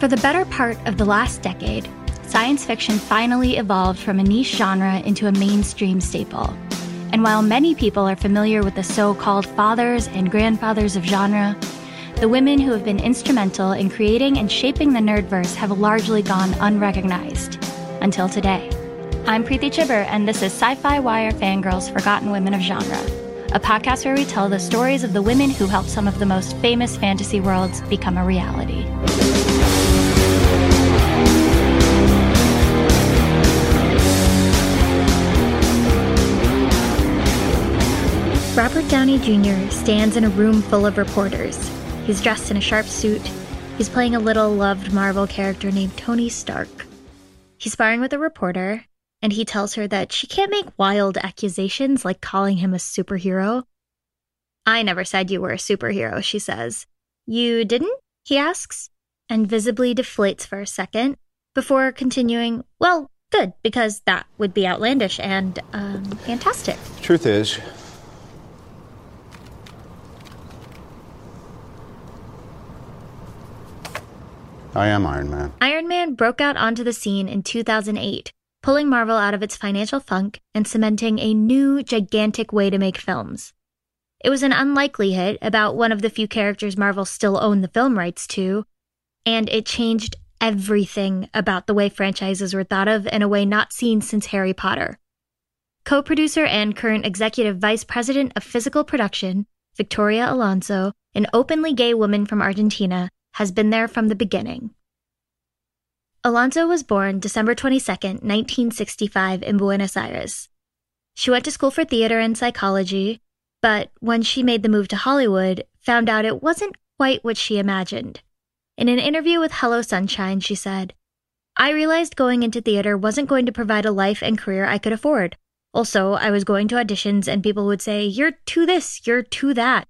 For the better part of the last decade, science fiction finally evolved from a niche genre into a mainstream staple. And while many people are familiar with the so called fathers and grandfathers of genre, the women who have been instrumental in creating and shaping the nerdverse have largely gone unrecognized until today. I'm Preeti Chhibber, and this is Sci Fi Wire Fangirls Forgotten Women of Genre, a podcast where we tell the stories of the women who helped some of the most famous fantasy worlds become a reality. Downey Jr. stands in a room full of reporters. He's dressed in a sharp suit. He's playing a little loved Marvel character named Tony Stark. He's sparring with a reporter, and he tells her that she can't make wild accusations like calling him a superhero. I never said you were a superhero, she says. You didn't? he asks, and visibly deflates for a second before continuing, Well, good, because that would be outlandish and um, fantastic. Truth is, I am Iron Man. Iron Man broke out onto the scene in 2008, pulling Marvel out of its financial funk and cementing a new, gigantic way to make films. It was an unlikely hit about one of the few characters Marvel still owned the film rights to, and it changed everything about the way franchises were thought of in a way not seen since Harry Potter. Co producer and current executive vice president of physical production, Victoria Alonso, an openly gay woman from Argentina, has been there from the beginning. Alonso was born December 22, 1965, in Buenos Aires. She went to school for theater and psychology, but when she made the move to Hollywood, found out it wasn't quite what she imagined. In an interview with Hello Sunshine, she said, I realized going into theater wasn't going to provide a life and career I could afford. Also, I was going to auditions and people would say, You're to this, you're to that.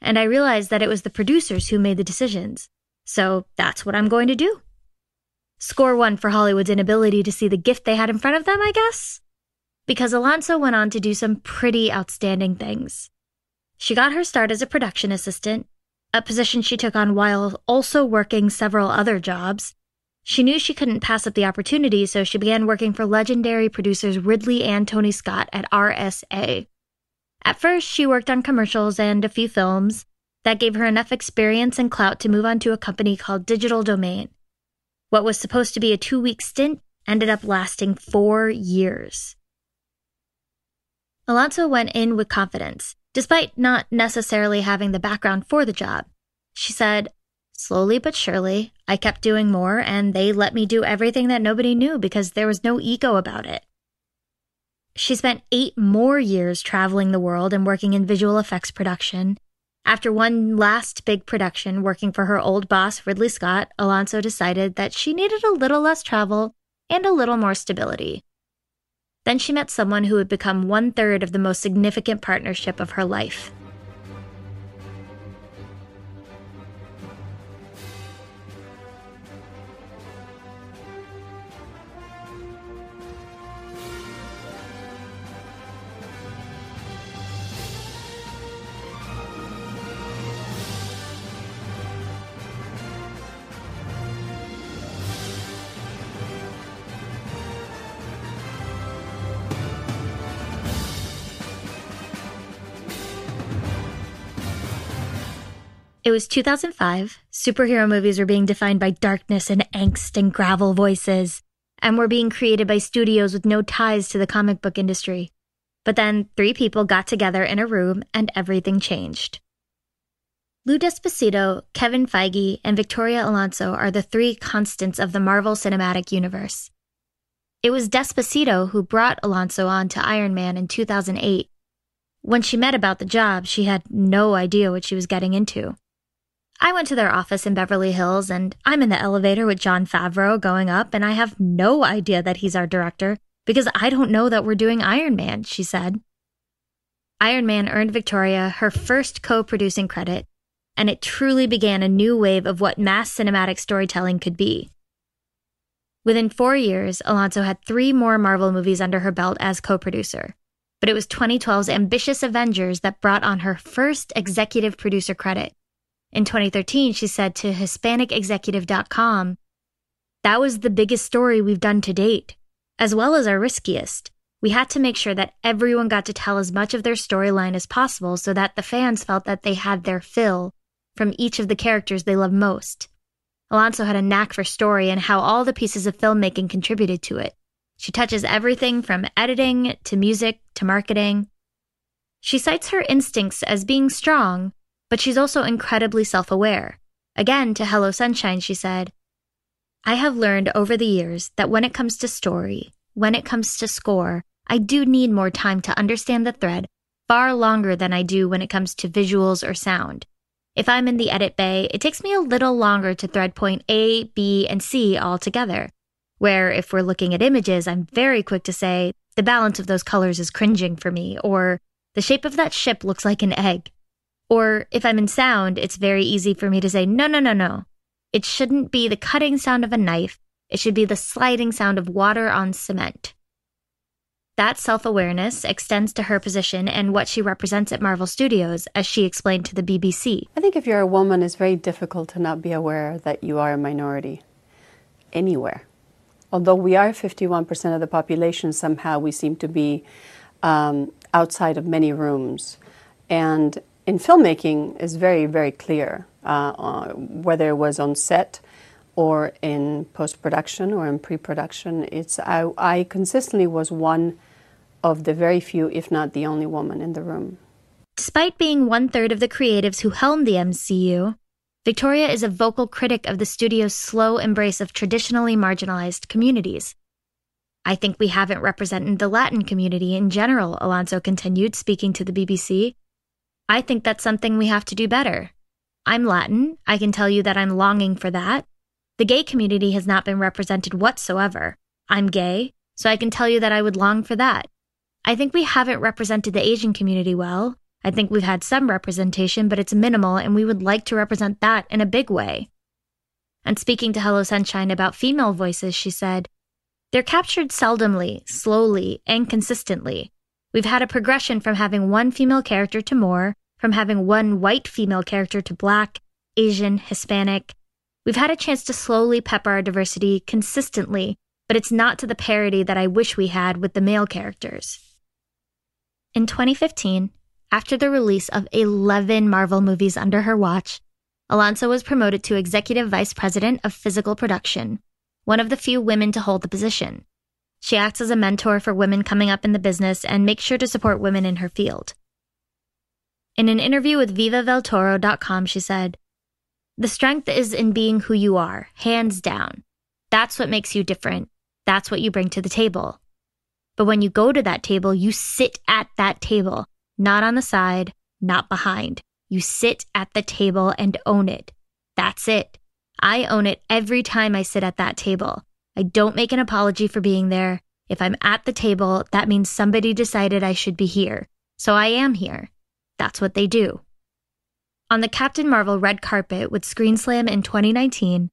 And I realized that it was the producers who made the decisions. So that's what I'm going to do. Score one for Hollywood's inability to see the gift they had in front of them, I guess. Because Alonso went on to do some pretty outstanding things. She got her start as a production assistant, a position she took on while also working several other jobs. She knew she couldn't pass up the opportunity, so she began working for legendary producers Ridley and Tony Scott at RSA. At first, she worked on commercials and a few films, that gave her enough experience and clout to move on to a company called Digital Domain. What was supposed to be a two week stint ended up lasting four years. Alonso went in with confidence, despite not necessarily having the background for the job. She said, Slowly but surely, I kept doing more, and they let me do everything that nobody knew because there was no ego about it. She spent eight more years traveling the world and working in visual effects production, after one last big production working for her old boss, Ridley Scott, Alonso decided that she needed a little less travel and a little more stability. Then she met someone who would become one third of the most significant partnership of her life It was 2005. Superhero movies were being defined by darkness and angst and gravel voices, and were being created by studios with no ties to the comic book industry. But then three people got together in a room and everything changed. Lou D'Esposito, Kevin Feige, and Victoria Alonso are the three constants of the Marvel Cinematic Universe. It was D'Esposito who brought Alonso on to Iron Man in 2008 When she met about the job, she had no idea what she was getting into. I went to their office in Beverly Hills and I'm in the elevator with Jon Favreau going up and I have no idea that he's our director because I don't know that we're doing Iron Man, she said. Iron Man earned Victoria her first co producing credit, and it truly began a new wave of what mass cinematic storytelling could be. Within four years, Alonso had three more Marvel movies under her belt as co producer, but it was 2012's ambitious Avengers that brought on her first executive producer credit in 2013, she said to HispanicExecutive.com, That was the biggest story we've done to date, as well as our riskiest. We had to make sure that everyone got to tell as much of their storyline as possible so that the fans felt that they had their fill from each of the characters they loved most. Alonso had a knack for story and how all the pieces of filmmaking contributed to it. She touches everything from editing to music to marketing. She cites her instincts as being strong, but she's also incredibly self aware. Again, to Hello Sunshine, she said, I have learned over the years that when it comes to story, when it comes to score, I do need more time to understand the thread far longer than I do when it comes to visuals or sound. If I'm in the edit bay, it takes me a little longer to thread point A, B, and C all together. Where if we're looking at images, I'm very quick to say, the balance of those colors is cringing for me, or the shape of that ship looks like an egg. Or if I'm in sound, it's very easy for me to say, no, no, no, no. It shouldn't be the cutting sound of a knife. It should be the sliding sound of water on cement. That self awareness extends to her position and what she represents at Marvel Studios, as she explained to the BBC. I think if you're a woman, it's very difficult to not be aware that you are a minority anywhere. Although we are 51% of the population, somehow we seem to be um, outside of many rooms. And in filmmaking is very, very clear, uh, uh, whether it was on set or in post production or in pre production. It's I, I consistently was one of the very few, if not the only woman in the room. Despite being one third of the creatives who helmed the MCU, Victoria is a vocal critic of the studio's slow embrace of traditionally marginalized communities. I think we haven't represented the Latin community in general, Alonso continued, speaking to the BBC. I think that's something we have to do better. I'm Latin. I can tell you that I'm longing for that. The gay community has not been represented whatsoever. I'm gay, so I can tell you that I would long for that. I think we haven't represented the Asian community well. I think we've had some representation, but it's minimal, and we would like to represent that in a big way. And speaking to Hello Sunshine about female voices, she said, They're captured seldomly, slowly, and consistently. We've had a progression from having one female character to more, from having one white female character to black, Asian, Hispanic. We've had a chance to slowly pepper our diversity consistently, but it's not to the parity that I wish we had with the male characters. In 2015, after the release of 11 Marvel movies under her watch, Alonso was promoted to Executive Vice President of Physical Production, one of the few women to hold the position. She acts as a mentor for women coming up in the business and makes sure to support women in her field. In an interview with VivaVelToro.com, she said, The strength is in being who you are, hands down. That's what makes you different. That's what you bring to the table. But when you go to that table, you sit at that table, not on the side, not behind. You sit at the table and own it. That's it. I own it every time I sit at that table. I don't make an apology for being there. If I'm at the table, that means somebody decided I should be here. So I am here. That's what they do. On the Captain Marvel red carpet with ScreenSlam in 2019,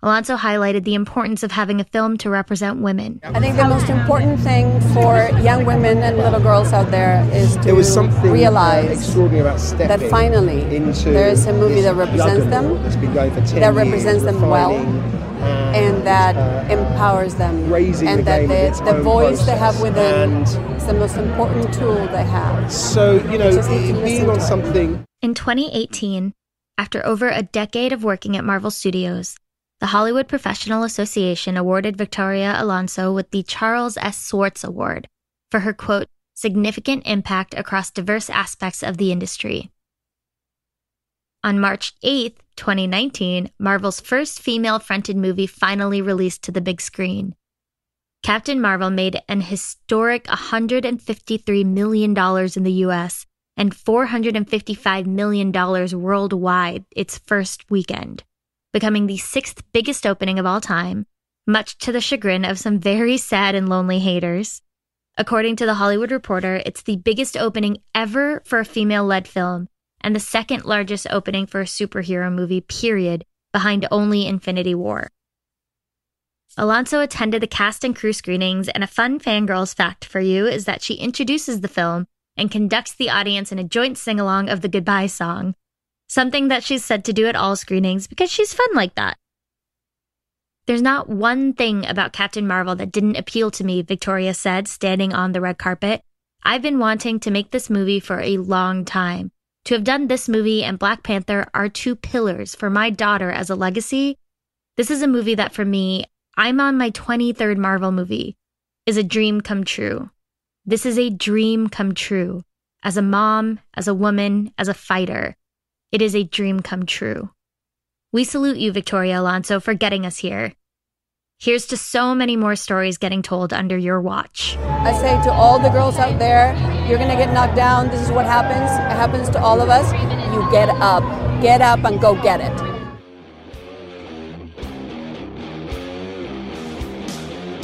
Alonso highlighted the importance of having a film to represent women. I think the most important thing for young women and little girls out there is to was something uh, realize extraordinary about stepping that finally into there is a movie that represents them, that's been going for 10 that years, represents them well, and that uh, empowers them, raising and the that the, the own voice they have within And- is the most important tool they have. So, you know, just need to being on something In 2018, after over a decade of working at Marvel Studios, the Hollywood Professional Association awarded Victoria Alonso with the Charles S. Swartz Award for her quote, significant impact across diverse aspects of the industry. On March 8th, 2019, Marvel's first female fronted movie finally released to the big screen. Captain Marvel made an historic $153 million in the US and $455 million worldwide its first weekend, becoming the sixth biggest opening of all time, much to the chagrin of some very sad and lonely haters. According to The Hollywood Reporter, it's the biggest opening ever for a female led film and the second largest opening for a superhero movie, period, behind only Infinity War. Alonso attended the cast and crew screenings, and a fun fangirls fact for you is that she introduces the film and conducts the audience in a joint sing along of the goodbye song, something that she's said to do at all screenings because she's fun like that. There's not one thing about Captain Marvel that didn't appeal to me, Victoria said, standing on the red carpet. I've been wanting to make this movie for a long time. To have done this movie and Black Panther are two pillars for my daughter as a legacy. This is a movie that for me, I'm on my 23rd Marvel movie, is a dream come true. This is a dream come true. As a mom, as a woman, as a fighter, it is a dream come true. We salute you, Victoria Alonso, for getting us here. Here's to so many more stories getting told under your watch. I say to all the girls out there, you're gonna get knocked down. This is what happens. It happens to all of us. You get up. Get up and go get it.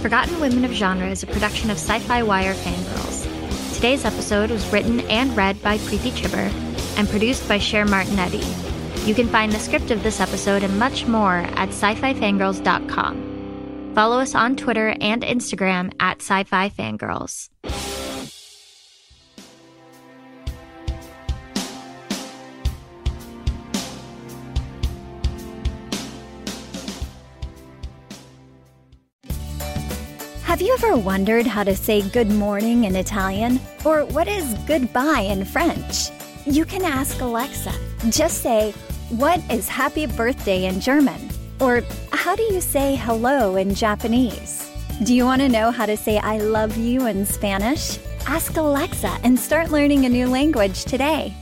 Forgotten Women of Genre is a production of Sci Fi Wire Fangirls. Today's episode was written and read by Preeti Chhibber and produced by Cher Martinetti. You can find the script of this episode and much more at sci fi fangirls.com. Follow us on Twitter and Instagram at sci fi fangirls. Have you ever wondered how to say good morning in Italian? Or what is goodbye in French? You can ask Alexa. Just say, What is happy birthday in German? Or how do you say hello in Japanese? Do you want to know how to say I love you in Spanish? Ask Alexa and start learning a new language today.